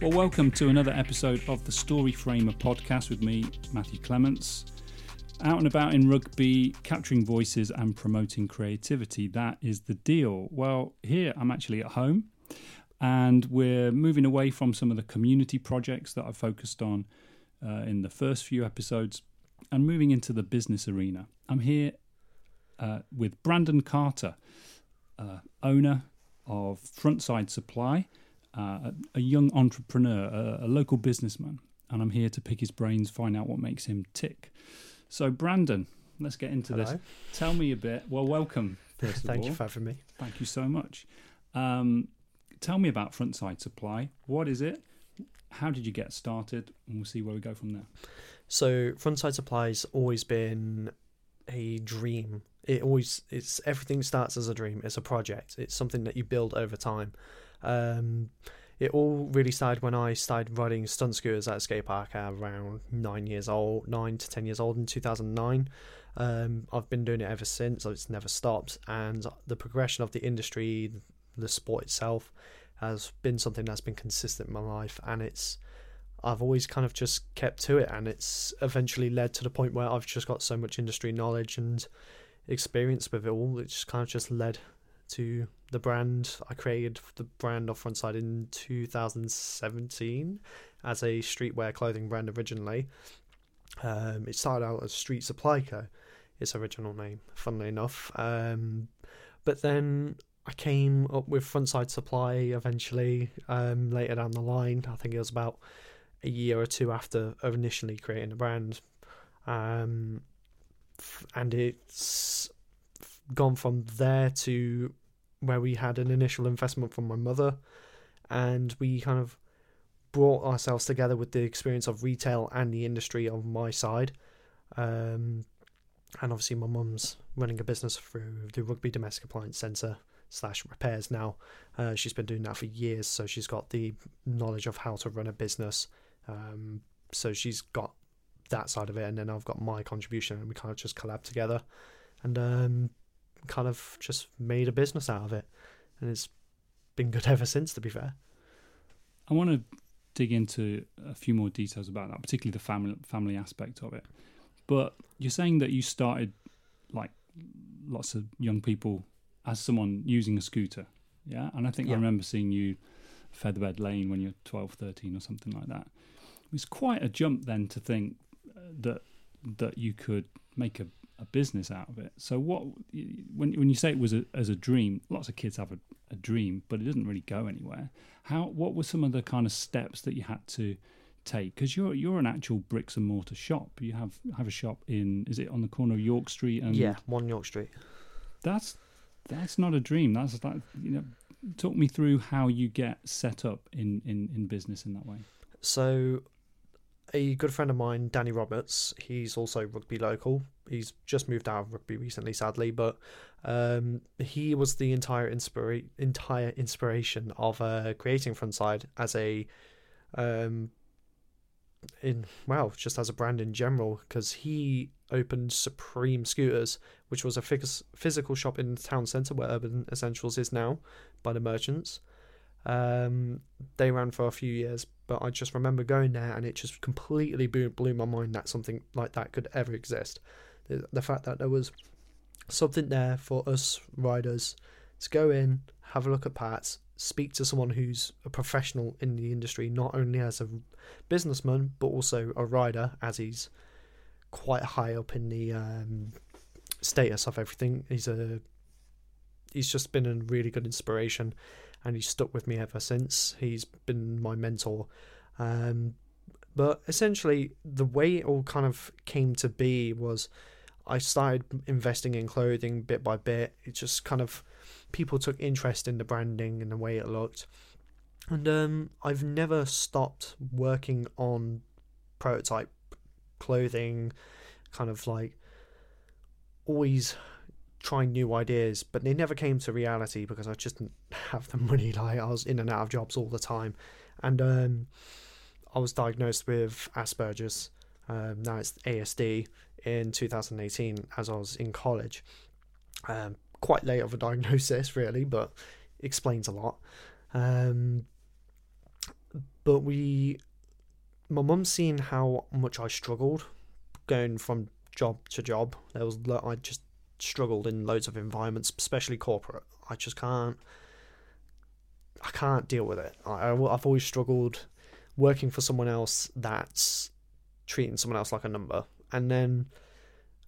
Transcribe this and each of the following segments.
Well, welcome to another episode of the Story Framer podcast with me, Matthew Clements. Out and about in rugby, capturing voices and promoting creativity. That is the deal. Well, here I'm actually at home and we're moving away from some of the community projects that I focused on uh, in the first few episodes and moving into the business arena. I'm here uh, with Brandon Carter, uh, owner of Frontside Supply, uh, a, young entrepreneur, a, a, local businessman, and I'm here to pick his brains, find out what makes him tick. So, Brandon, let's get into Hello. this. Tell me a bit. Well, welcome. First Thank you for having me. Thank you so much. Um, tell me about Frontside Supply. What is it? How did you get started? And we'll see where we go from there. So, Frontside Supply's always been a dream. It always it's everything starts as a dream. It's a project. It's something that you build over time. Um, it all really started when I started riding stunt scooters at a skate park around nine years old, nine to ten years old in 2009. Um, I've been doing it ever since. So it's never stopped, and the progression of the industry, the sport itself, has been something that's been consistent in my life, and it's I've always kind of just kept to it, and it's eventually led to the point where I've just got so much industry knowledge and experience with it all. It's kind of just led to the brand. I created the brand of Frontside in 2017 as a streetwear clothing brand originally. Um, it started out as Street Supply Co. Its original name, funnily enough. Um, but then I came up with Frontside Supply eventually um, later down the line. I think it was about a year or two after initially creating the brand. Um, and it's gone from there to where we had an initial investment from my mother and we kind of brought ourselves together with the experience of retail and the industry on my side. Um, and obviously, my mum's running a business through the Rugby Domestic Appliance Centre slash repairs now. Uh, she's been doing that for years, so she's got the knowledge of how to run a business. Um, so she's got that side of it, and then I've got my contribution, and we kind of just collab together. And um, kind of just made a business out of it, and it's been good ever since. To be fair, I want to dig into a few more details about that, particularly the family family aspect of it. But you're saying that you started like lots of young people as someone using a scooter, yeah. And I think yeah. I remember seeing you Featherbed Lane when you're 12, 13 or something like that. It was quite a jump then to think uh, that that you could make a a business out of it. So what when when you say it was a, as a dream, lots of kids have a, a dream, but it doesn't really go anywhere. How what were some of the kind of steps that you had to take? Because you're you're an actual bricks and mortar shop. You have have a shop in is it on the corner of York Street and yeah, one York Street. That's that's not a dream. That's that you know. Talk me through how you get set up in in in business in that way. So a good friend of mine, Danny Roberts, he's also rugby local. He's just moved out of rugby recently, sadly, but um, he was the entire inspira- entire inspiration of uh, creating Frontside as a um, in well, just as a brand in general, because he opened Supreme Scooters, which was a phys- physical shop in the town centre where Urban Essentials is now by the merchants. Um, they ran for a few years, but I just remember going there and it just completely blew, blew my mind that something like that could ever exist. The, the fact that there was something there for us riders to go in, have a look at parts, speak to someone who's a professional in the industry, not only as a businessman but also a rider, as he's quite high up in the um, status of everything. He's a he's just been a really good inspiration and he's stuck with me ever since. He's been my mentor. Um, but essentially, the way it all kind of came to be was I started investing in clothing bit by bit. It just kind of people took interest in the branding and the way it looked. And um, I've never stopped working on prototype clothing, kind of like always trying new ideas, but they never came to reality because I just didn't have the money. Like I was in and out of jobs all the time, and um, I was diagnosed with Asperger's. Um, now it's ASD in 2018 as I was in college. Um, quite late of a diagnosis, really, but explains a lot. Um, but we, my mum seen how much I struggled going from job to job. There was I just struggled in loads of environments, especially corporate. I just can't. I can't deal with it. I, I've always struggled working for someone else that's treating someone else like a number. And then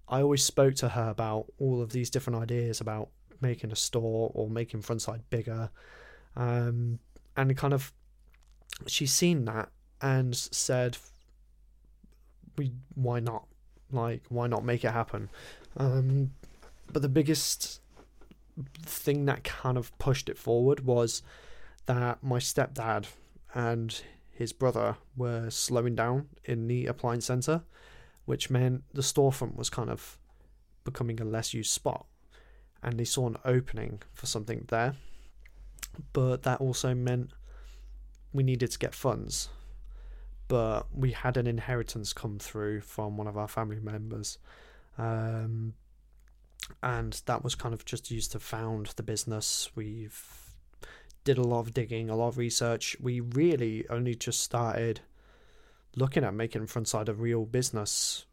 I always spoke to her about all of these different ideas about making a store or making frontside bigger. Um, and kind of, she's seen that and said, "We why not? Like, why not make it happen?" Um, but the biggest thing that kind of pushed it forward was that my stepdad and his brother were slowing down in the appliance center, which meant the storefront was kind of becoming a less used spot. And they saw an opening for something there. But that also meant we needed to get funds. But we had an inheritance come through from one of our family members. Um, and that was kind of just used to found the business. We've did a lot of digging, a lot of research. We really only just started looking at making frontside a real business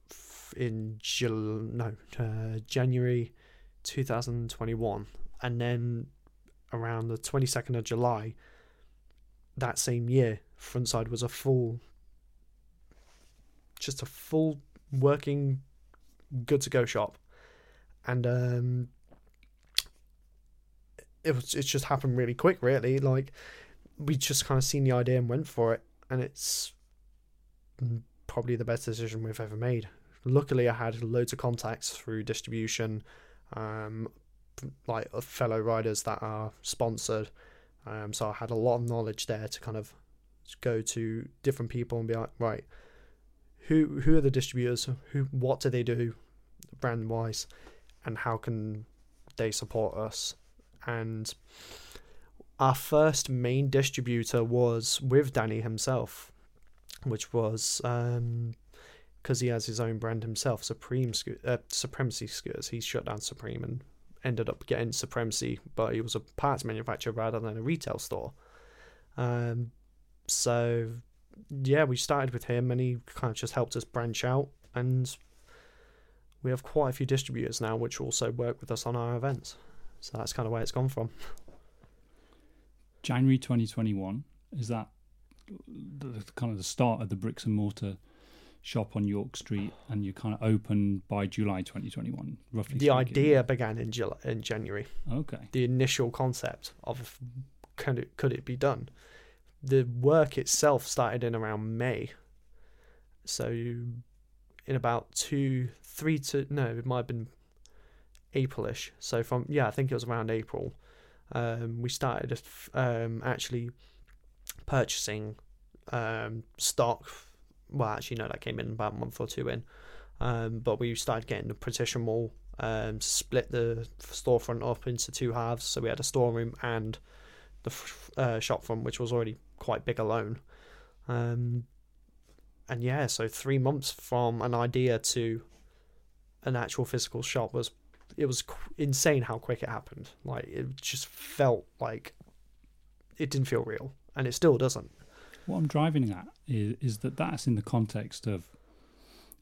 in Jul- no uh, January 2021, and then around the 22nd of July that same year, frontside was a full, just a full working, good to go shop, and um, it was it's just happened really quick really like we just kind of seen the idea and went for it and it's probably the best decision we've ever made. Luckily i had loads of contacts through distribution um like fellow riders that are sponsored um so i had a lot of knowledge there to kind of go to different people and be like right who who are the distributors? Who what do they do brand wise and how can they support us and our first main distributor was with Danny himself, which was because he has his own brand himself, Supreme Sco- uh, Supremacy Scooters. He shut down Supreme and ended up getting Supremacy, but he was a parts manufacturer rather than a retail store. Um, so yeah, we started with him, and he kind of just helped us branch out, and we have quite a few distributors now, which also work with us on our events. So that's kind of where it's gone from. January 2021 is that the, kind of the start of the bricks and mortar shop on York Street, and you kind of open by July 2021, roughly. The speaking. idea began in July, in January. Okay. The initial concept of could it could it be done. The work itself started in around May. So you, in about two, three to no, it might have been Aprilish. So from yeah, I think it was around April. Um, we started um, actually purchasing um, stock. Well, actually, no, that came in about a month or two in. Um, but we started getting the partition wall, um, split the storefront up into two halves. So we had a storeroom and the f- uh, shop front, which was already quite big alone. Um, and yeah, so three months from an idea to an actual physical shop was it was insane how quick it happened. Like it just felt like it didn't feel real, and it still doesn't. What I'm driving at is, is that that's in the context of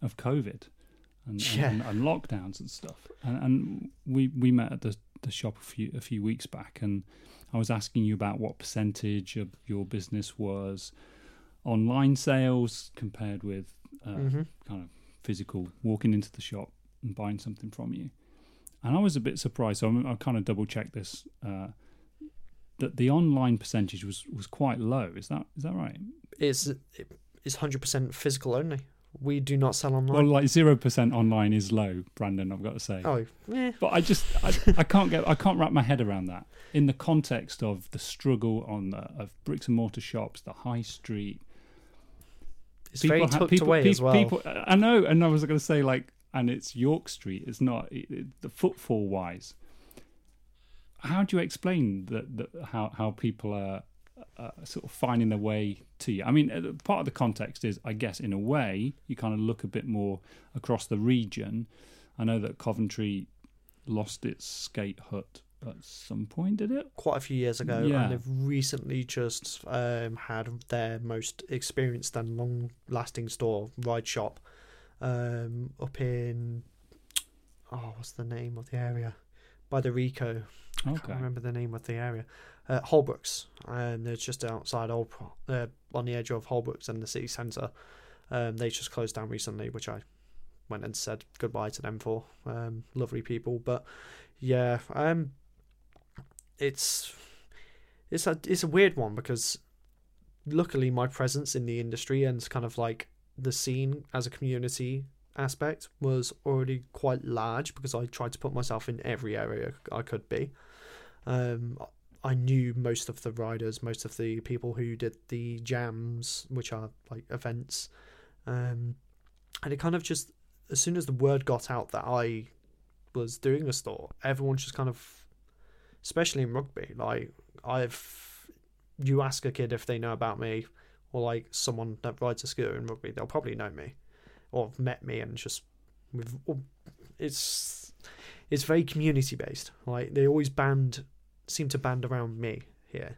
of COVID and, Yeah. and, and lockdowns and stuff. And, and we we met at the the shop a few a few weeks back, and I was asking you about what percentage of your business was online sales compared with uh, hmm kind of physical walking into the shop and buying something from you. And I was a bit surprised. So I'm, I kind of double checked this uh, that the online percentage was was quite low. Is that is that right? It's it's hundred percent physical only. We do not sell online. Well, like zero percent online is low, Brandon. I've got to say. oh, yeah. But I just I, I can't get I can't wrap my head around that in the context of the struggle on the, of bricks and mortar shops, the high street. It's very ha- tucked people, away pe- as well. People, I know, and I was going to say like, and it's York Street. It's not it, it- the footfall wise. How do you explain that? that how how people are uh, sort of finding their way to you? I mean, uh, part of the context is, I guess, in a way, you kind of look a bit more across the region. I know that Coventry lost its skate hut at some point, did it? quite a few years ago, Yeah. and they've recently just um, had their most experienced and long-lasting store, Ride Shop, um, up in oh, what's the name of the area? By the Ricoh. I Okay. can't remember the name of the area. Uh, Holbrooks, and they're just outside Old, uh, on the edge of Holbrooks and the city centre. Um, they just closed down recently, which I went and said goodbye to them for. Um, lovely people, but yeah, um, it's it's a it's a weird one because luckily my presence in the industry and kind of like the scene as a community aspect was already quite large because I tried to put myself in every area I could be. Um, I knew most of the riders, most of the people who did the jams, which are like events, um, and it kind of just as soon as the word got out that I was doing a store, everyone just kind of, especially in rugby, like I've, you ask a kid if they know about me, or like someone that rides a scooter in rugby, they'll probably know me, or have met me and just we've, it's, it's very community based. Like they always band, seem to band around me here,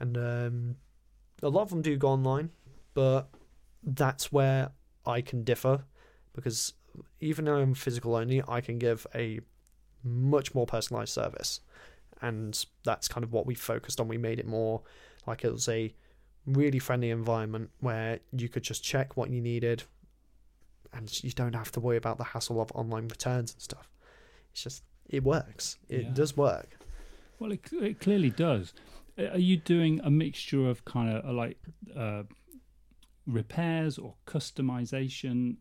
and um, a lot of them do go online, but that's where I can differ because even though I'm physical only, I can give a much more personalized service. And that's kind of what we focused on. We made it more like it was a really friendly environment where you could just check what you needed and you don't have to worry about the hassle of online returns and stuff. It's just, it works. It Yeah. does work. Well, it, it clearly does. Uh, Are you doing a mixture of kind of like uh, repairs or customization?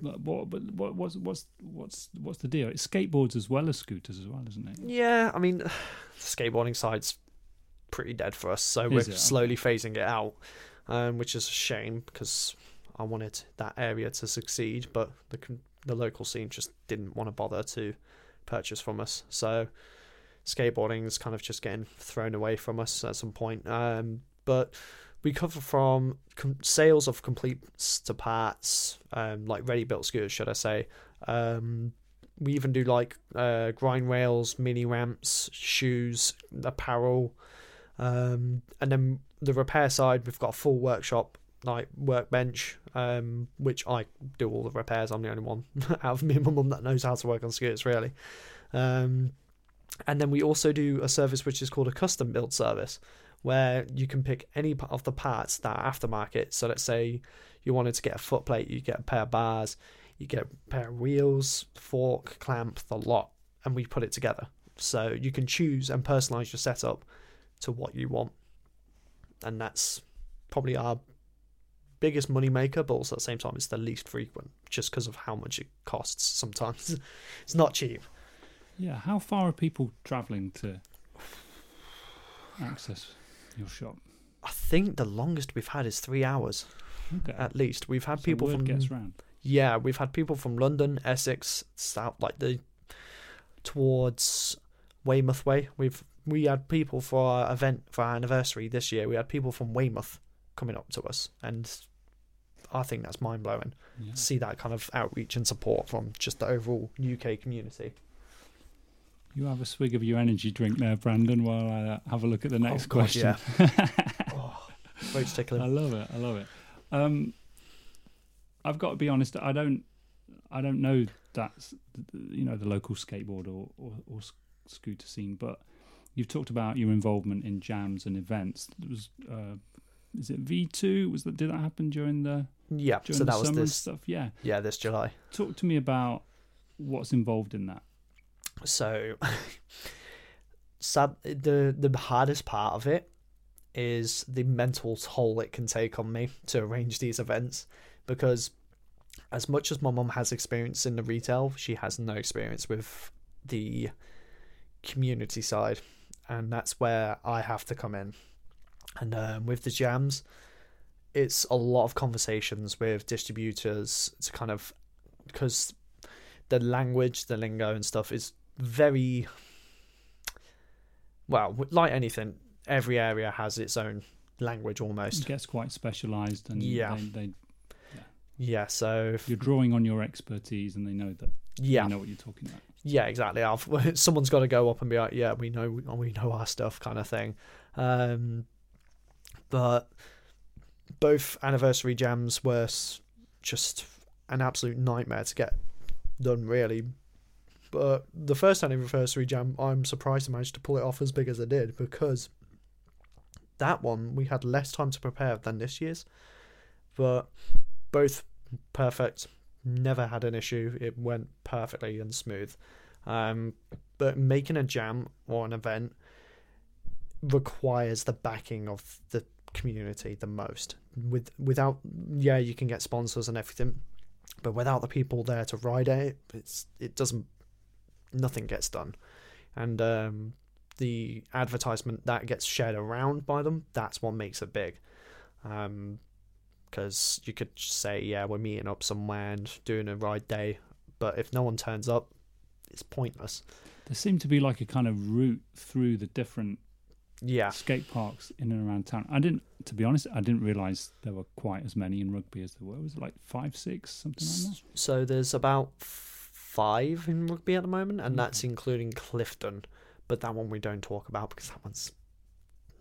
What, what, what, what's, what's, what's, what's the deal? It's skateboards as well as scooters as well, isn't it? Yeah, I mean, the skateboarding side's pretty dead for us, so we're it? slowly phasing it out, um, which is a shame because I wanted that area to succeed, but the the local scene just didn't want to bother to purchase from us. So skateboarding is kind of just getting thrown away from us at some point. Um, but we cover from com- sales of complete to parts, um, like ready built scooters, should I say. Um, we even do like uh, grind rails, mini ramps, shoes, apparel, um, and then the repair side. We've got a full workshop, like workbench, um, which I do all the repairs. I'm the only one out of me and my mum that knows how to work on scooters, really. Um, and then we also do a service which is called a custom build service, where you can pick any of the parts that are aftermarket. So let's say you wanted to get a foot plate, you get a pair of bars, you get a pair of wheels, fork, clamp, the lot, and we put it together. So you can choose and personalize your setup to what you want. And that's probably our biggest money maker, but also at the same time, it's the least frequent just because of how much it costs sometimes. it's not cheap. Yeah. How far are people traveling to access your shop? I think the longest we've had is three hours Okay. at least. We've had So people from gets round. yeah, we've had people from London, Essex, South, like the towards Weymouth way. We've we had people for our event for our anniversary this year. We had people from Weymouth coming up to us, and I think that's mind blowing. Yeah. See that kind of outreach and support from just the overall UK community. You have a swig of your energy drink there, Brandon, while I uh, have a look at the next Oh, God, question. Oh, throat's I love it. I love it. Um, I've got to be honest. I don't. I don't know that's you know the local skateboard or, or, or scooter scene, but you've talked about your involvement in jams and events. It was uh, is it V two? Was that did that happen during the Yeah, during so the that was summer this. stuff? Yeah. Yeah, this July. Talk to me about what's involved in that. So, sad. The the hardest part of it is the mental toll it can take on me to arrange these events, because as much as my mum has experience in the retail, she has no experience with the community side, and that's where I have to come in. And um, with the jams, it's a lot of conversations with distributors to kind of because the language, the lingo, and stuff is very well, like anything, every area has its own language almost. It gets quite specialised, and Yeah. they, they Yeah, so if- you're drawing on your expertise, and they know that yeah, you know what you're talking about. Yeah, exactly. I've, someone's got to go up and be like, "Yeah, we know, we know our stuff," kind of thing. Um, but both anniversary jams were just an absolute nightmare to get done, really. But the first anniversary jam, I'm surprised I managed to pull it off as big as I did because that one we had less time to prepare than this year's. But both perfect, never had an issue. It went perfectly and smooth. Um, but making a jam or an event requires the backing of the community the most. With without yeah, you can get sponsors and everything, but without the people there to ride it, it's it doesn't nothing gets done. And um, the advertisement that gets shared around by them, that's what makes it big. Um, because you could say, yeah, we're meeting up somewhere and doing a ride day, but if no one turns up, it's pointless. There seemed to be like a kind of route through the different yeah skate parks in and around town. I didn't, to be honest, I didn't realise there were quite as many in Rugby as there were. Was it like five, six, something like that? So there's about five in Rugby at the moment, and that's including Clifton. But that one we don't talk about because that one's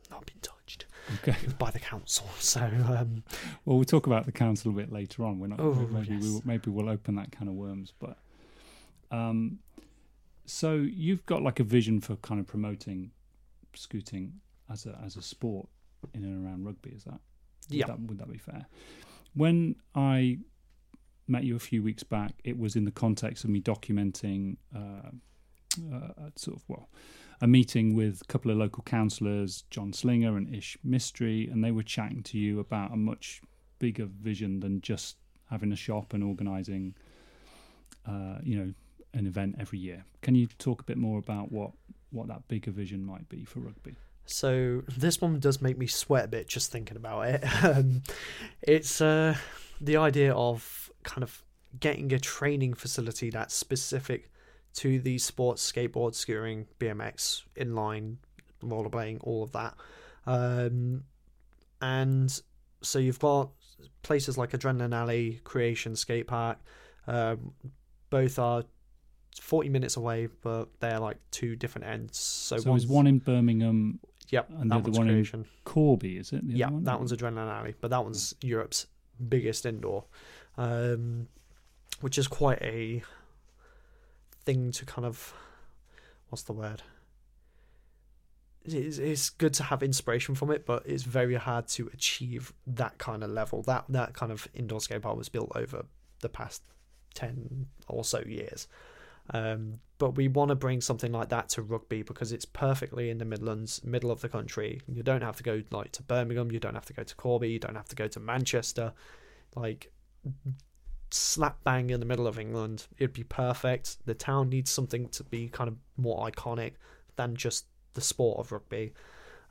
not been touched okay. by the council. So, um, well, we'll talk about the council a bit later on. We're not oh, maybe yes. we will, maybe we'll open that kind of worms. But um, so you've got like a vision for kind of promoting scooting as a as a sport in and around rugby. Is that? Would yeah. That, would that be fair? When I met you a few weeks back, it was in the context of me documenting uh, uh, sort of well a meeting with a couple of local councillors, John Slinger and Ish Mistry, and they were chatting to you about a much bigger vision than just having a shop and organising, uh, you know, an event every year. Can you talk a bit more about what what that bigger vision might be for rugby? So this one does make me sweat a bit just thinking about it. Um, it's uh, the idea of kind of getting a training facility that's specific to the sports, skateboard, skiing, BMX, inline, rollerblading, all of that. Um, and so you've got places like Adrenaline Alley, Creation Skate Park. Um, both are 40 minutes away, but they're like two different ends. So, So there's one in Birmingham, Yep, and that the other one's one in Corby, is it? Yeah, one? that one's Adrenaline Alley, but that one's Europe's biggest indoor, um, which is quite a thing to kind of what's the word? It's, it's good to have inspiration from it, but it's very hard to achieve that kind of level. That that kind of indoor skate park was built over the past ten or so years. Um, but we want to bring something like that to rugby because it's perfectly in the Midlands, middle of the country. You don't have to go like to Birmingham, you don't have to go to Corby, you don't have to go to Manchester. Like slap bang in the middle of England, it'd be perfect. The town needs something to be kind of more iconic than just the sport of rugby,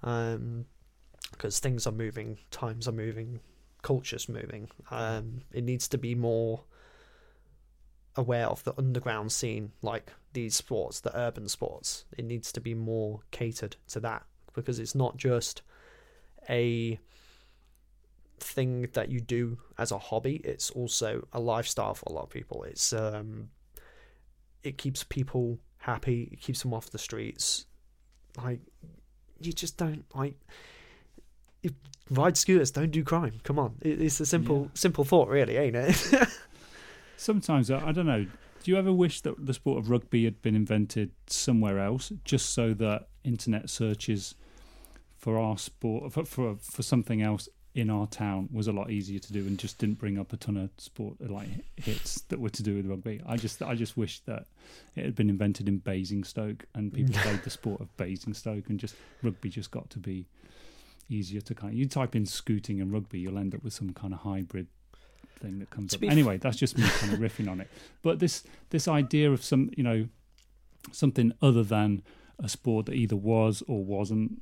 because things are moving, times are moving, culture's moving. Um, it needs to be more aware of the underground scene, like these sports, the urban sports. It needs to be more catered to that because it's not just a thing that you do as a hobby. It's also a lifestyle for a lot of people. It's um, it keeps people happy. It keeps them off the streets. Like you just don't like. If ride scooters, don't do crime. Come on, it's a simple, Yeah. simple thought, really, ain't it? Sometimes I I don't know. Do you ever wish that the sport of rugby had been invented somewhere else, just so that internet searches for our sport for for, for something else in our town was a lot easier to do, and just didn't bring up a ton of sport like hits that were to do with rugby. I just I just wish that it had been invented in Basingstoke and people played the sport of Basingstoke, and just rugby just got to be easier to kind. Of, you type in scooting and rugby, you'll end up with some kind of hybrid thing that comes up. Anyway, that's just me kind of riffing on it. But this this idea of some you know something other than a sport that either was or wasn't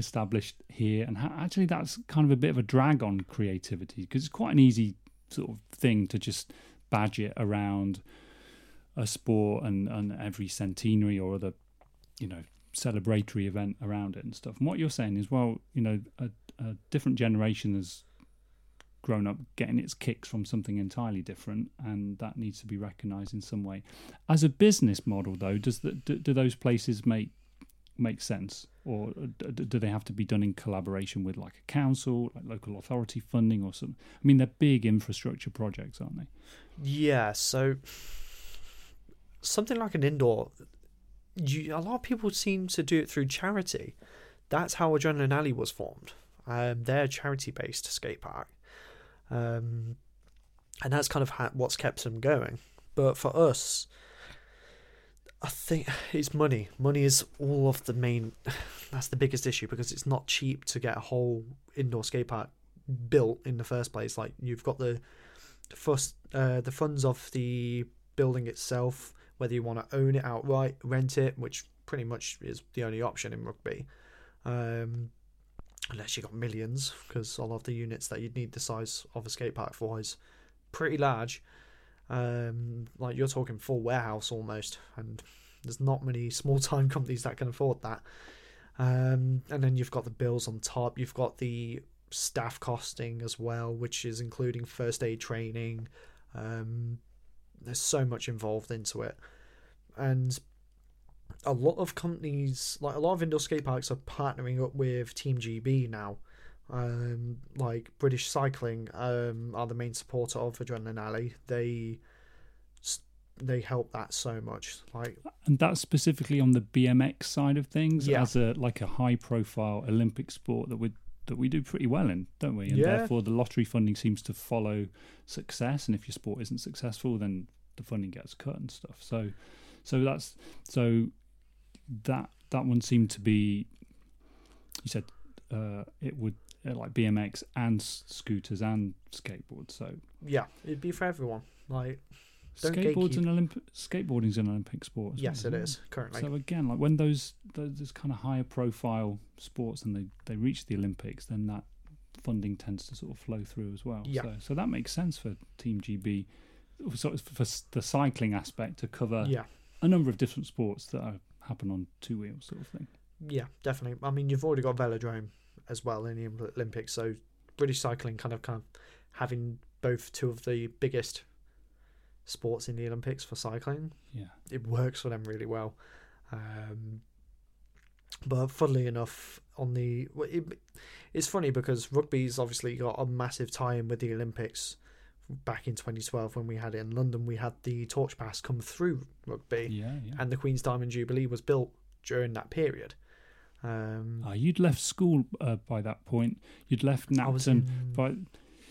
established here, and ha- actually that's kind of a bit of a drag on creativity because it's quite an easy sort of thing to just badge it around a sport and, and every centenary or other you know celebratory event around it and stuff. And what you're saying is, well, you know, a, a different generation has grown up getting its kicks from something entirely different, and that needs to be recognised in some way. As a business model, though, does the, do, do those places make make sense, or do they have to be done in collaboration with like a council, like local authority funding, or something? I mean, they're big infrastructure projects, aren't they? Yeah. So something like an indoor, you, a lot of people seem to do it through charity. That's how Adrenaline Alley was formed. Um, they're charity-based skate park, um, and that's kind of ha- what's kept them going. But for us, I think it's money. Money is all of the main. That's the biggest issue because it's not cheap to get a whole indoor skate park built in the first place. Like you've got the first uh, the funds of the building itself, whether you want to own it outright, rent it, which pretty much is the only option in rugby. Um, unless you got millions, because all of the units that you'd need the size of a skate park for is pretty large. Um, like you're talking full warehouse almost, and there's not many small time companies that can afford that. Um, and then you've got the bills on top. You've got the staff costing as well, which is including first aid training. Um, there's so much involved into it, and a lot of companies, like a lot of indoor skate parks, are partnering up with Team GB now. Um, like British Cycling um, are the main supporter of Adrenaline Alley. They they help that so much. Like, and that's specifically on the BMX side of things, Yeah. as a like a high profile Olympic sport that we that we do pretty well in, don't we? And Yeah. therefore, the lottery funding seems to follow success. And if your sport isn't successful, then the funding gets cut and stuff. So, so that's so that that one seemed to be. You said uh, it would uh, like BMX and s- scooters and skateboards. So yeah, it'd be for everyone. Like, skateboards and Olympic skateboarding's an Olympic sport. yes, well, it is currently. So again, like when those those, those kind of higher profile sports and they they reach the Olympics, then that funding tends to sort of flow through as well. Yeah. So so that makes sense for Team GB, sort of for the cycling aspect to cover yeah, a number of different sports that are, happen on two wheels, sort of thing. yeah, definitely. I mean, you've already got velodrome as well in the Olympics, so British cycling kind of kind of having both two of the biggest sports in the Olympics for cycling. Yeah. it works for them really well. Um, but funnily enough, on the well, it, it's funny because rugby's obviously got a massive tie-in with the Olympics. Back in 2012, when we had it in London, we had the torch pass come through rugby, Yeah, yeah. and the Queen's Diamond Jubilee was built during that period. Um, Ah, you'd left school uh, by that point. You'd left Napton in, by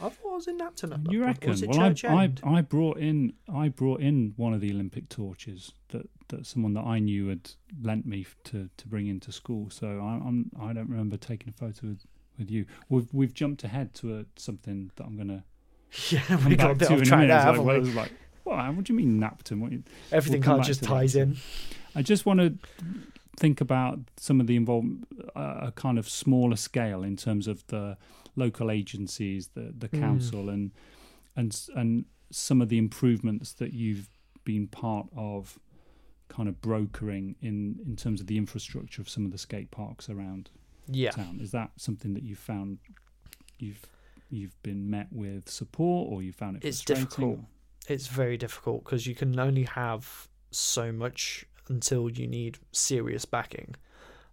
I thought I was in Napton. You reckon? Well, I, I I brought in I brought in one of the Olympic torches that, that someone that I knew had lent me to, to bring into school. So I, I'm I don't remember taking a photo with, with you. We've we've jumped ahead to a, something that I'm gonna yeah, we got a bit to off track like, haven't well, we? like, what? What do you mean Napton? What, Everything we'll kind of just to that. ties in. I just want to think about some of the involved, uh, a kind of smaller scale in terms of the local agencies, the the Mm. council, and and and some of the improvements that you've been part of, kind of brokering in in terms of the infrastructure of some of the skate parks around Yeah, town. Is that something that you've found you've you've been met with support, or you found it It's difficult. it's very difficult because you can only have so much until you need serious backing.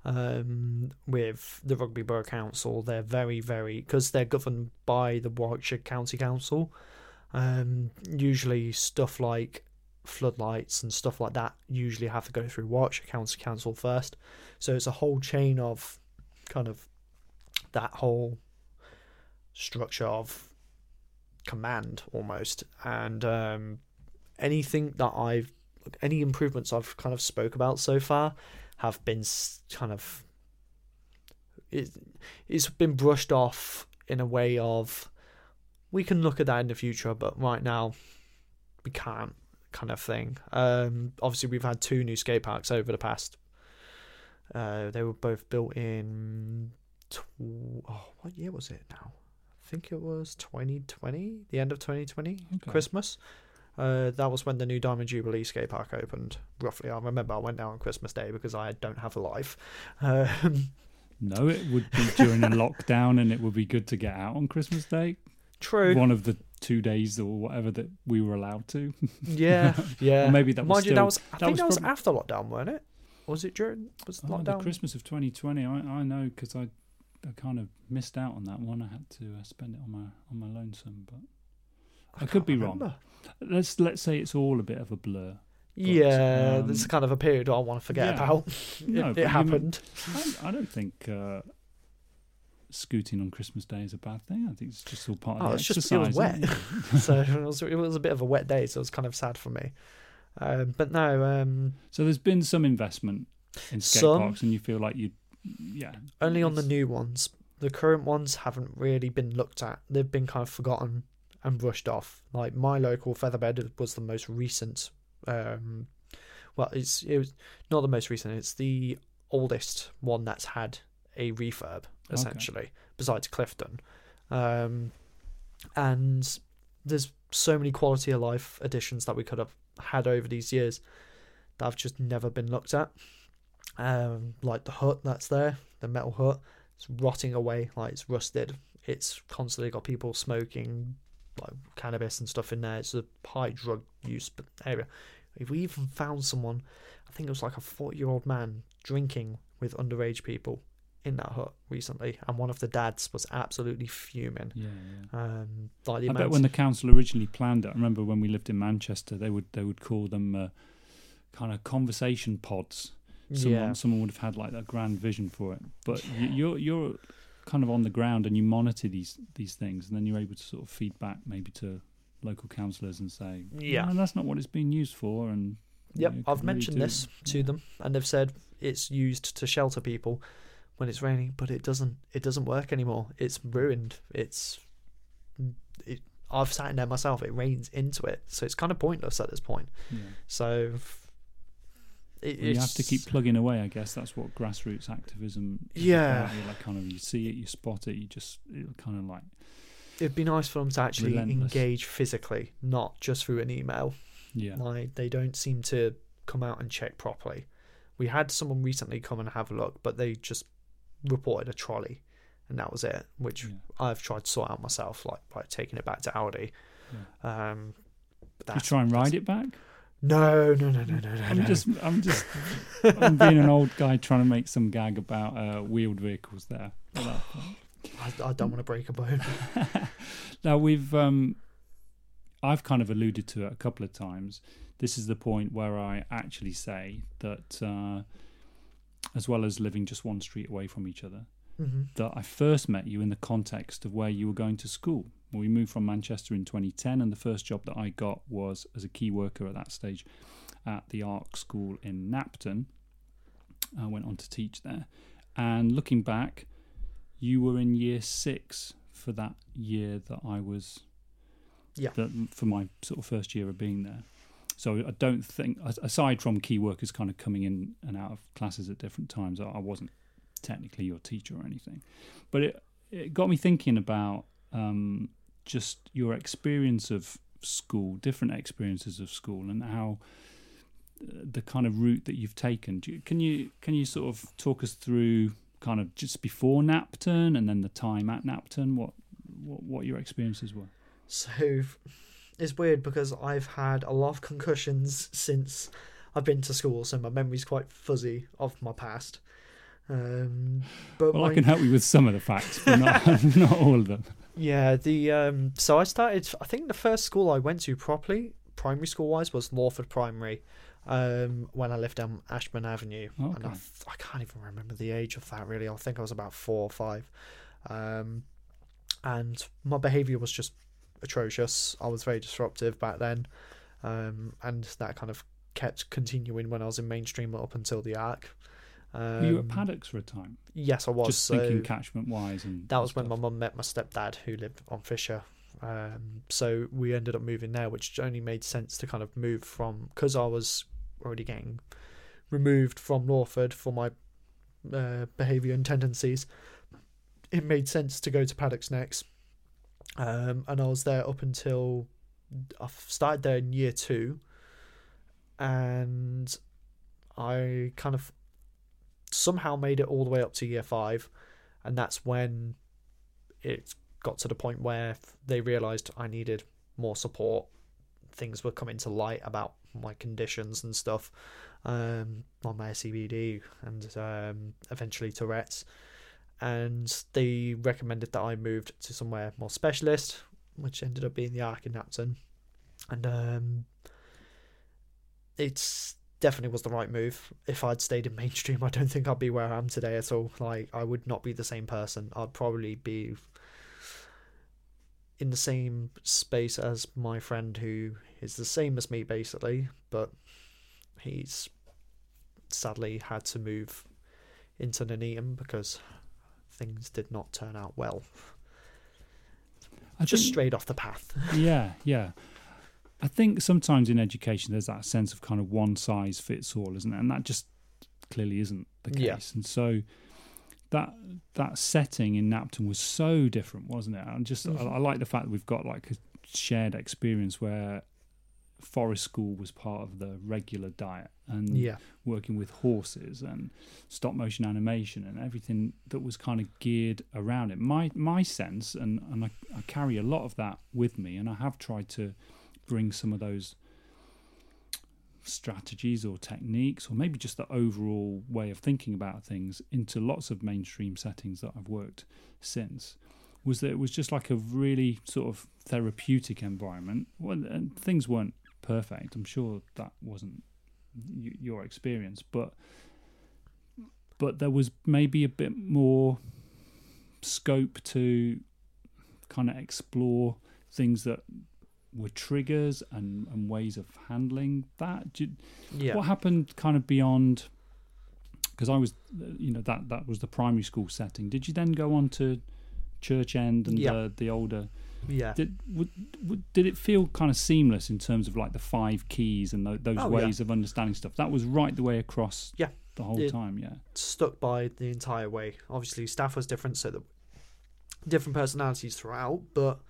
Um, with the Rugby Borough Council, they're very, very because they're governed by the Warwickshire County Council. Um, usually, stuff like floodlights and stuff like that usually have to go through Warwickshire County Council first. So it's a whole chain of kind of that whole structure of command almost and um, anything that i've any improvements i've kind of spoke about so far have been kind of it, it's been brushed off in a way of we can look at that in the future but right now we can't kind of thing um, obviously we've had two new skate parks over the past uh, they were both built in tw- oh, what year was it now I think it was 2020, the end of 2020, Okay. Christmas. Uh, that was when the new Diamond Jubilee skate park opened. Roughly, I remember I went down on Christmas Day because I don't have a life. Um, No, it would be during a lockdown, and it would be good to get out on Christmas Day. True. one of the two days or whatever that we were allowed to. Yeah, yeah. Or maybe that was Mind you, that was I that think was that was prob- after lockdown, weren't it? Was it during was Oh, the lockdown? Christmas of 2020. I, I know because I, I kind of missed out on that one. I had to uh, spend it on my on my lonesome, but I could can't be wrong. let's let's say it's all a bit of a blur. Yeah, um, there's kind of a period I want to forget yeah. about. It, but you it happened. I, I don't think uh, scooting on Christmas Day is a bad thing. I think it's just all part Oh, of the it's just- it was wet. it? so it was, it was a bit of a wet day, so it was kind of sad for me. Um, but no, um, so there's been some investment in skate Some. parks, and you feel like you, yeah, only on the new ones. The current ones haven't really been looked at. They've been kind of forgotten and brushed off. Like my local featherbed was the most recent. Um, well, it's it was not the most recent. It's the oldest one that's had a refurb essentially, besides Clifton. Um, and there's so many quality of life additions that we could have had over these years that have just never been looked at. Um, like the hut that's there, the metal hut, it's rotting away, like it's rusted. It's constantly got people smoking like cannabis and stuff in there. It's a high drug use area. If we even found someone, I think it was like a 40 year old man drinking with underage people in that hut recently, and one of the dads was absolutely fuming. yeah, yeah. Um, like the I bet when the council originally planned it, I remember when we lived in Manchester, they would they would call them uh, kind of conversation pods. Someone yeah, someone would have had like a grand vision for it, but you, you're you're kind of on the ground and you monitor these these things, and then you're able to sort of feedback maybe to local councillors and say, Yeah. "No, that's not what it's being used for." And you Yep, know, I've could really mentioned do- this to yeah. them, and they've said it's used to shelter people when it's raining, but it doesn't. It doesn't work anymore. It's ruined. It's. It, I've sat in there myself. It rains into it, so it's kind of pointless at this point. Yeah. So. It, you have to keep plugging away. I guess that's what grassroots activism. Yeah. You're like kind of you see it, you spot it, you just it kind of like It'd be nice for them to actually Relentless. engage physically, not just through an email. yeah. Like they don't seem to come out and check properly. We had someone recently come and have a look, but they just reported a trolley, and that was it. Which yeah. I've tried to sort out myself, like by taking it back to Aldi. Um, but You try and ride it back. No, no, no, no, no, no. I'm no. just, I'm just, I'm being an old guy trying to make some gag about uh, wheeled vehicles there. at that point. I, I don't want to break a bone. now we've, um, I've kind of alluded to it a couple of times. This is the point where I actually say that, uh, as well as living just one street away from each other, hmm that I first met you in the context of where you were going to school. We moved from Manchester in 2010, and the first job that I got was as a key worker at that stage at the ARC school in Napton. I went on to teach there. And looking back, you were in year six for that year that I was, Yeah. that, for my sort of first year of being there. So I don't think, aside from key workers kind of coming in and out of classes at different times, I wasn't technically your teacher or anything. But it, it got me thinking about um, just your experience of school, different experiences of school, and how uh, the kind of route that you've taken. You, can you can you sort of talk us through kind of just before Napton and then the time at Napton? What what, what your experiences were? So it's weird because I've had a lot of concussions since I've been to school, so my memory's quite fuzzy of my past. Um, but Well, my, I can help you with some of the facts, but not not all of them. yeah, the um, so I started. I think the first school I went to properly, primary school wise, was Lawford Primary. Um, when I lived on Ashburn Avenue, and I, th- I can't even remember the age of that really. I think I was about four or five, um, and my behaviour was just atrocious. I was very disruptive back then, um, and that kind of kept continuing when I was in mainstream up until the arc. Um, Were you at Paddox for a time? Yes, I was. Just so thinking catchment wise, and that was when my mum met my stepdad, who lived on Fisher. Um, so we ended up moving there, which only made sense to kind of move from because I was already getting removed from Lawford for my uh, behaviour and tendencies. It made sense to go to Paddox next, um, and I was there up until I started there in year two, and I kind of somehow made it all the way up to year five, and that's when it got to the point where they realised I needed more support. Things were coming to light about my conditions and stuff um, on my CBD and um, eventually Tourette's. And they recommended that I moved to somewhere more specialist, which ended up being the ARC in Napton. And um, it's definitely was the right move. If I'd stayed in mainstream, I don't think I'd be where I am today at all. Like I would not be the same person. I'd probably be in the same space as my friend who is the same as me basically, but he's sadly had to move into Nuneaton because things did not turn out well. I just strayed off the path. yeah, yeah. I think sometimes in education there's that sense of kind of one size fits all, isn't it? And that just clearly isn't the case. Yeah. And so that that setting in Napton was so different, wasn't it? And just mm-hmm. I, I, like the fact that we've got like a shared experience where forest school was part of the regular diet and yeah. working with horses and stop motion animation and everything that was kind of geared around it. My my sense and, and I, I carry a lot of that with me and I have tried to bring some of those strategies or techniques, or maybe just the overall way of thinking about things into lots of mainstream settings that I've worked since, was that it was just like a really sort of therapeutic environment. Well, and things weren't perfect. I'm sure that wasn't your experience, but but there was maybe a bit more scope to kind of explore things that were triggers and, and ways of handling that. Did, yeah. What happened kind of beyond? Because I was, you know, that that was the primary school setting. Did you then go on to Church End and yeah. the the older? Yeah. Did would, would, did it feel kind of seamless in terms of like the five keys and the, those oh, ways yeah. of understanding stuff? That was right the way across. Yeah. The whole it time. Yeah. Stuck by the entire way. Obviously, staff was different, so that different personalities throughout, but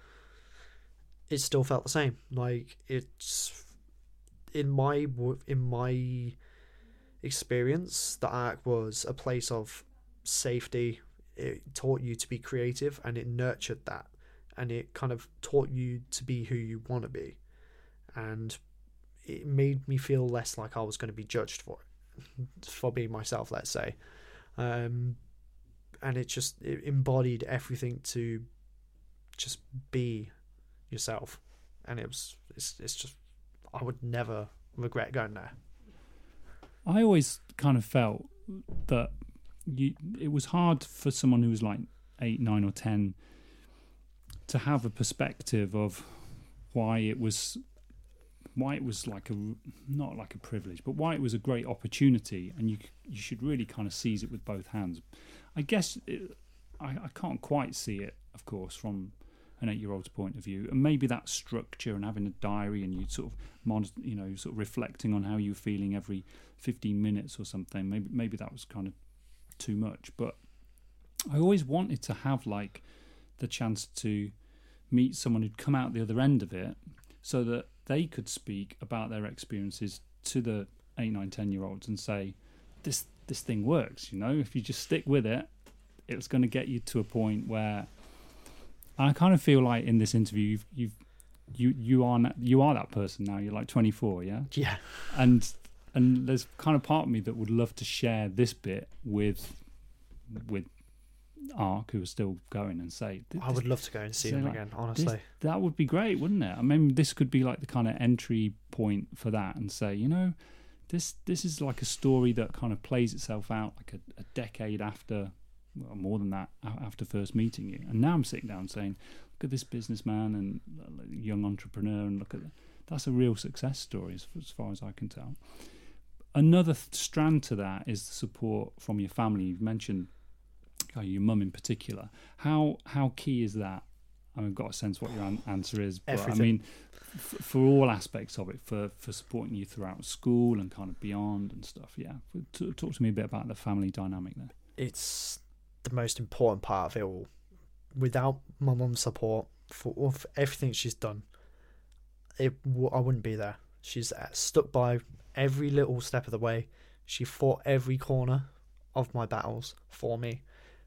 it still felt the same. Like it's in my in my experience, the ARC was a place of safety. It taught you to be creative, and it nurtured that, and it kind of taught you to be who you want to be, and it made me feel less like I was going to be judged for it, for being myself. Let's say, um, and it just it embodied everything to just be yourself, and it was it's it's just I would never regret going there. I always kind of felt that you it was hard for someone who was like eight, nine, or ten to have a perspective of why it was why it was like a not like a privilege, but why it was a great opportunity, and you you should really kind of seize it with both hands. I guess it, I, I can't quite see it, of course, from an eight-year-old's point of view, and maybe that structure and having a diary and you sort of monitor, you know, sort of reflecting on how you're feeling every 15 minutes or something. Maybe maybe that was kind of too much, but I always wanted to have like the chance to meet someone who'd come out the other end of it, so that they could speak about their experiences to the eight, nine, ten year olds and say, this this thing works. You know, if you just stick with it, it's going to get you to a point where I kind of feel like in this interview, you've, you've you you are you are that person now. You're like 24, yeah. Yeah. And and there's kind of part of me that would love to share this bit with with ARC, who is still going, and say, I would love to go and see him like, again. Honestly, that would be great, wouldn't it? I mean, this could be like the kind of entry point for that, and say, you know, this this is like a story that kind of plays itself out like a, a decade after well, more than that after first meeting you. And now I'm sitting down saying, look at this businessman and uh, young entrepreneur, and look at that. that's a real success story as, as far as I can tell. Another th- strand to that is the support from your family. You've mentioned uh, your mum in particular. How how key is that? I mean, I've got a sense what your an- answer is, but Everything. I mean, f- for all aspects of it, for for supporting you throughout school and kind of beyond and stuff. Yeah, talk to me a bit about the family dynamic there. It's the most important part of it all. Without my mum's support for, for everything she's done, it I wouldn't be there. She's uh, stuck by every little step of the way. She fought every corner of my battles for me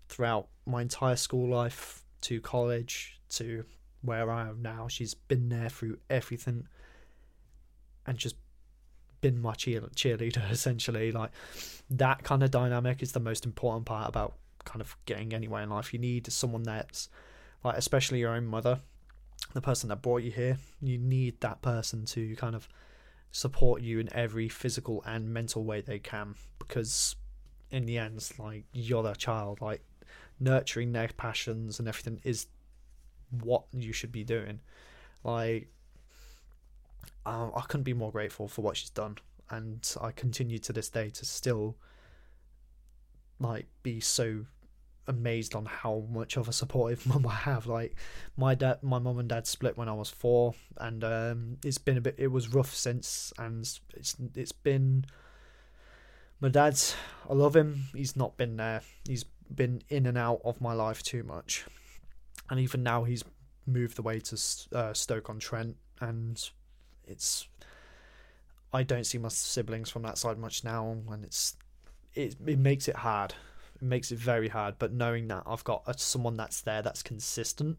throughout my entire school life to college to where I am now. She's been there through everything and just been my cheer- cheerleader essentially. Like that kind of dynamic is the most important part about kind of getting anywhere in life. You need someone that's like, especially your own mother, the person that brought you here. You need that person to kind of support you in every physical and mental way they can because in the end like you're their child like nurturing their passions and everything is what you should be doing like um, i couldn't be more grateful for what she's done and i continue to this day to still like be so amazed on how much of a supportive mum I have. Like my dad, my mum and dad split when I was four, and um, it's been a bit. It was rough since, and it's it's been. My dad's, I love him. He's not been there. He's been in and out of my life too much, and even now he's moved away to uh, Stoke on Trent, and it's. I don't see my siblings from that side much now, and it's it it makes it hard it makes it very hard. But knowing that I've got a, someone that's there that's consistent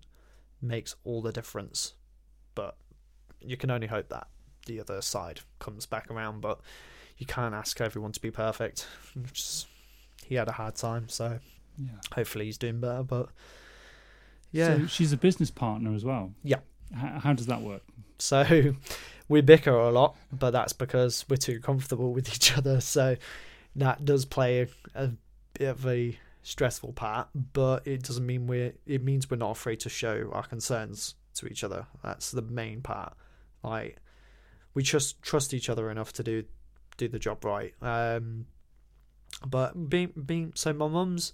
makes all the difference. But you can only hope that the other side comes back around. But you can't ask everyone to be perfect. Just, he had a hard time, so Yeah. hopefully he's doing better. But yeah, So she's a business partner as well. Yeah. How, how does that work? So we bicker a lot, but that's because we're too comfortable with each other. So that does play a, a bit of a stressful part, but it doesn't mean we're it means we're not afraid to show our concerns to each other. That's the main part. Like we just trust each other enough to do do the job right. Um but being being so my mum's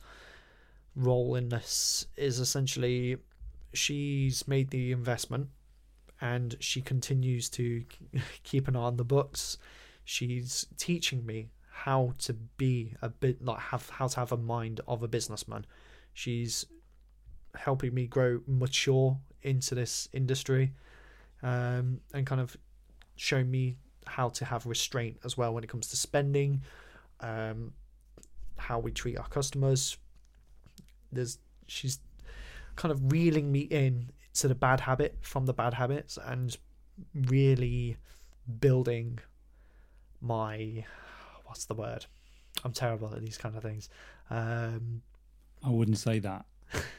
role in this is essentially she's made the investment and she continues to keep an eye on the books. She's teaching me how to be a bit like have how to have a mind of a businessman. She's helping me grow mature into this industry, um, and kind of showing me how to have restraint as well when it comes to spending, um, how we treat our customers. There's she's kind of reeling me in to the bad habit from the bad habits and really building my what's the word? I'm terrible at these kind of things. Um, I wouldn't say that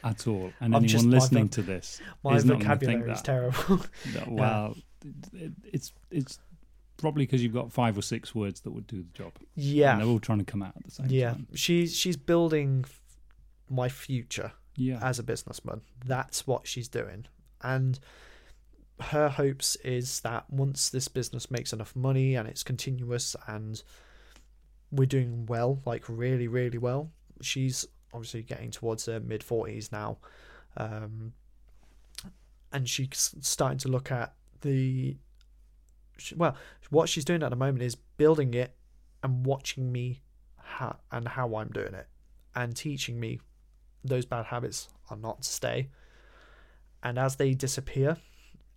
at all. And anyone just- listening voc- to this my is not to think is that. terrible. that, well, it, it's it's probably because you've got five or six words that would do the job. And yeah, they're all trying to come out at the same yeah. time. Yeah, she's she's building f- my future Yeah. as a businessman. That's what she's doing, and her hopes is that once this business makes enough money and it's continuous and we're doing well, like really, really well. She's obviously getting towards her mid forties now, um, and she's starting to look at the well, what she's doing at the moment is building it and watching me how and how I'm doing it, and teaching me those bad habits are not to stay. And as they disappear,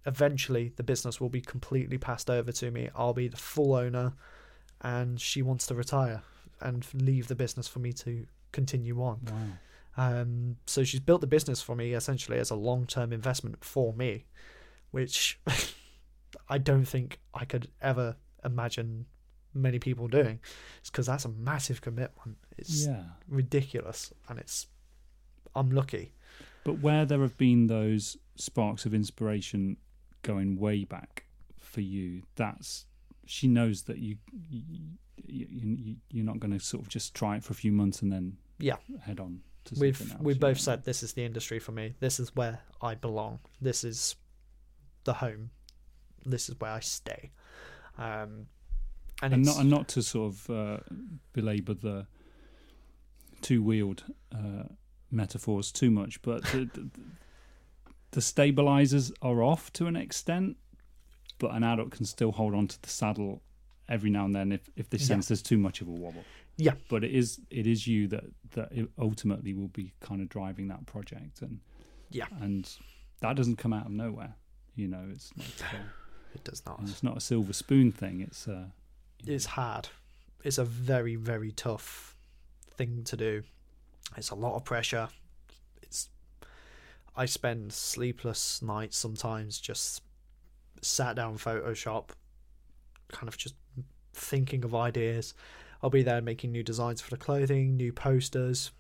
eventually the business will be completely passed over to me. I'll be the full owner, and she wants to retire and leave the business for me to continue on. wow. Um, so she's built the business for me essentially as a long term investment for me, which I don't think I could ever imagine many people doing. It's because that's a massive commitment. It's Yeah. ridiculous, and it's I'm lucky. But where there have been those sparks of inspiration going way back for you, that's she knows that you, you, you, you you're not going to sort of just try it for a few months and then Yeah. head on to We've something else, we you both know? said this is the industry for me. This is where I belong. This is the home. This is where I stay. Um, and, and not and not to sort of uh, belabor the two wheeled uh, metaphors too much, but the, the, the stabilizers are off to an extent, but an adult can still hold on to the saddle every now and then if, if they Yeah. sense there's too much of a wobble. Yeah. But it is it is you that that ultimately will be kind of driving that project and Yeah. and that doesn't come out of nowhere. You know, it's not uh, it does not. it's not a silver spoon thing. It's uh, it's hard. It's a very, very tough thing to do. It's a lot of pressure. It's I spend sleepless nights sometimes just sat down Photoshop, kind of just thinking of ideas. I'll be there making new designs for the clothing, new posters.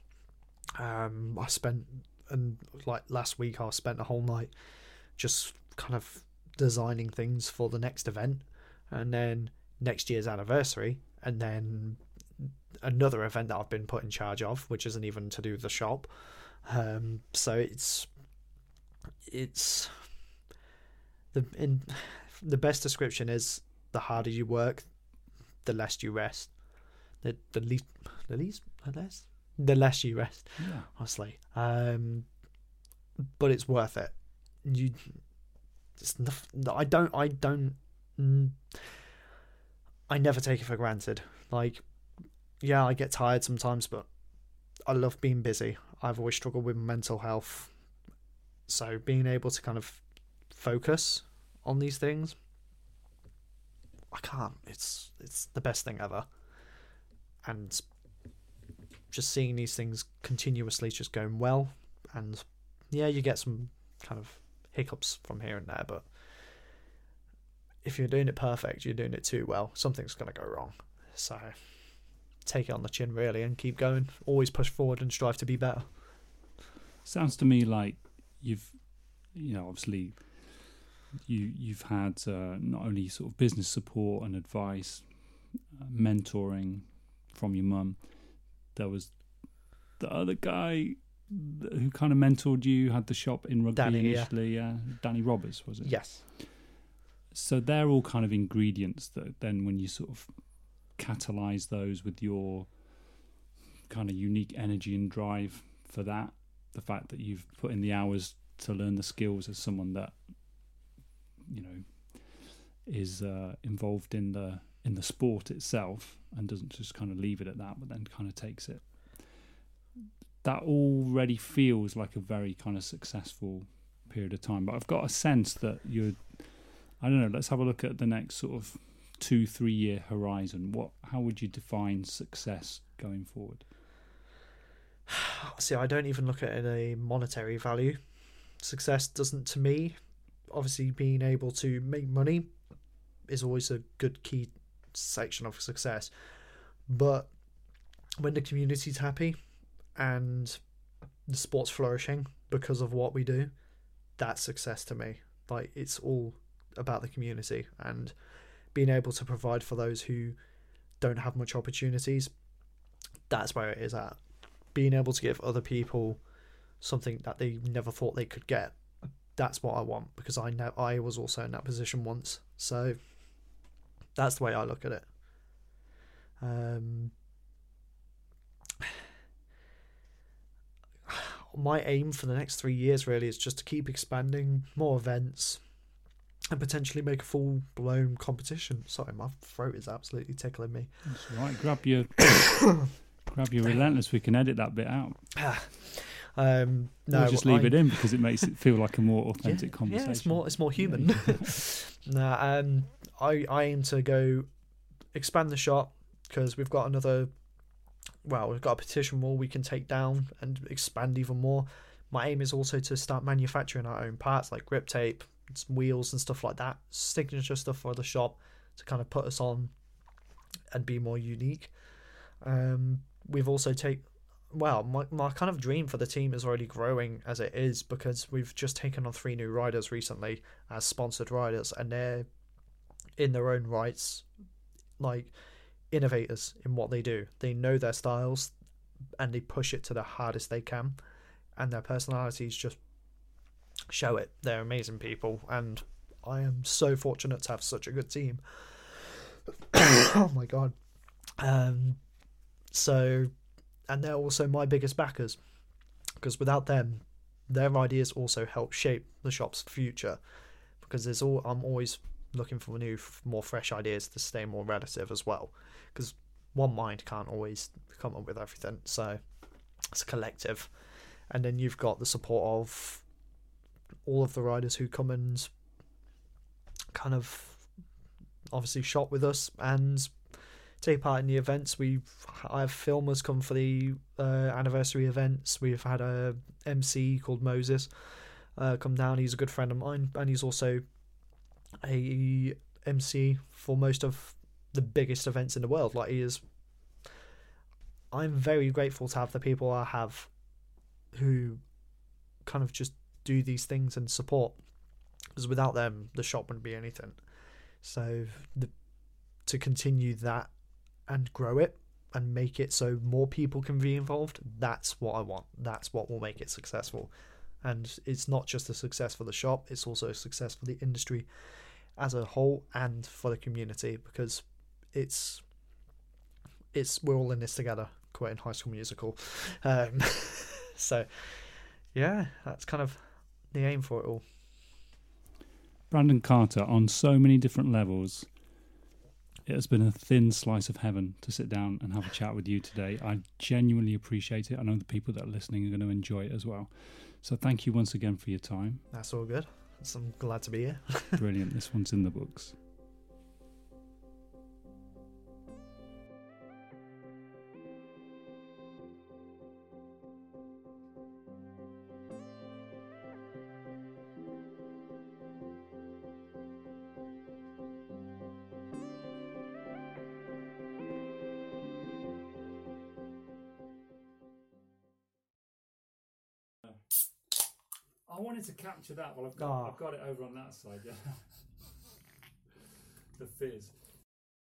Um, I spent and like last week I spent a whole night just kind of designing things for the next event, and then next year's anniversary, and then another event that I've been put in charge of, which isn't even to do with the shop. Um, so it's it's the in the best description is the harder you work, the less you rest. The the least the least the less the less you rest. Yeah. Honestly, um, but it's worth it. You, it's noth- I don't I don't. I never take it for granted. Like, yeah, I get tired sometimes, but I love being busy. I've always struggled with mental health, so being able to kind of focus on these things, I can't. It's it's the best thing ever, and just seeing these things continuously just going well, and yeah, you get some kind of hiccups from here and there, but if you're doing it perfect, you're doing it too well, something's going to go wrong. So take it on the chin, really, and keep going. Always push forward and strive to be better. Sounds to me like you've, you know, obviously, you you've had uh, not only sort of business support and advice, uh, mentoring from your mum. There was the other guy who kind of mentored you, had the shop in Rugby Danny, initially. Yeah. Danny Roberts was it? Yes. So they're all kind of ingredients that then when you sort of catalyze those with your kind of unique energy and drive for that, the fact that you've put in the hours to learn the skills as someone that you know is uh, involved in the in the sport itself and doesn't just kind of leave it at that, but then kind of takes it. That already feels like a very kind of successful period of time. But I've got a sense that you're I don't know. Let's have a look at the next sort of two, three year horizon. What? How would you define success going forward? See, I don't even look at it in a monetary value. Success doesn't, to me, obviously being able to make money is always a good key section of success. But when the community's happy and the sport's flourishing because of what we do, that's success to me. Like, it's all about the community and being able to provide for those who don't have much opportunities. That's where it is at. Being able to give other people something that they never thought they could get. That's what I want because I know I was also in that position once. So that's the way I look at it. Um, my aim for the next three years really is just to keep expanding more events and potentially make a full blown competition. Sorry, my throat is absolutely tickling me. That's right. Grab your grab your relentless. We can edit that bit out. Um, no, or just leave I- it in because it makes it feel like a more authentic yeah, conversation. Yeah, it's more it's more human. nah, um, I I aim to go expand the shop because we've got another. Well, we've got a petition wall we can take down and expand even more. My aim is also to start manufacturing our own parts like grip tape, some wheels and stuff like that, signature stuff for the shop to kind of put us on and be more unique. Um, we've also take well, my, my kind of dream for the team is already growing as it is because we've just taken on three new riders recently as sponsored riders, and they're in their own rights, like innovators in what they do. They know their styles and they push it to the hardest they can, and their personalities just show it. They're amazing people, and I am so fortunate to have such a good team. oh my god. Um, so and they're also my biggest backers because without them their ideas also help shape the shop's future because there's all I'm always looking for new more fresh ideas to stay more relative as well because one mind can't always come up with everything so it's a collective. And then you've got the support of all of the riders who come and kind of obviously shop with us and take part in the events. We've I have filmers come for the uh, anniversary events. We've had a MC called Moses, uh, come down. He's a good friend of mine, and he's also a MC for most of the biggest events in the world. Like he is. I'm very grateful to have the people I have who kind of just do these things and support because without them the shop wouldn't be anything so the, to continue that and grow it and make it so more people can be involved that's what i want. That's what will make it successful. And it's not just a success for the shop it's also a success for the industry as a whole and for the community because it's it's we're all in this together quite in high school musical. Um, so yeah that's kind of the aim for it all. Brandon Carter, on so many different levels, it has been a thin slice of heaven to sit down and have a chat with you today. I genuinely appreciate it. I know the people that are listening are going to enjoy it as well. So thank you once again for your time. That's all good. I'm glad to be here. Brilliant. This one's in the books. Wanted to capture that. Well, I've got, Oh. I've got it over on that side. Yeah. the fizz.